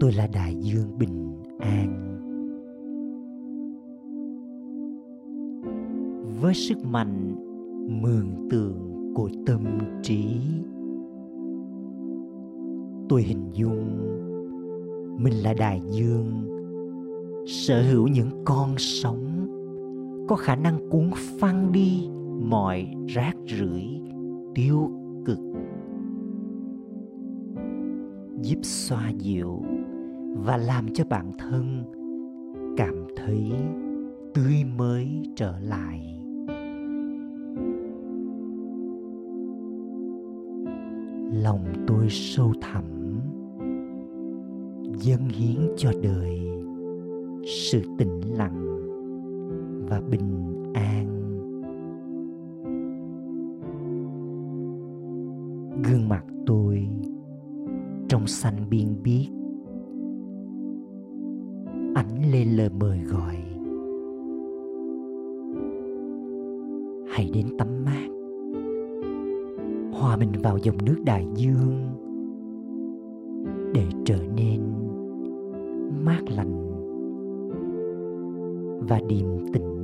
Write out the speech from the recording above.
tôi là đại dương bình an. Với sức mạnh mường tượng của tâm trí, tôi hình dung mình là đại dương, sở hữu những con sóng có khả năng cuốn phăng đi mọi rác rưởi tiêu cực giúp xoa dịu và làm cho bản thân cảm thấy tươi mới trở lại. Lòng tôi sâu thẳm, dâng hiến cho đời sự tĩnh lặng và bình an. Gương mặt tôi trong xanh biên biếc ánh lên lời mời gọi. Hãy đến tắm mát. Hòa mình vào dòng nước đại dương. Để trở nên mát lành và điềm tĩnh.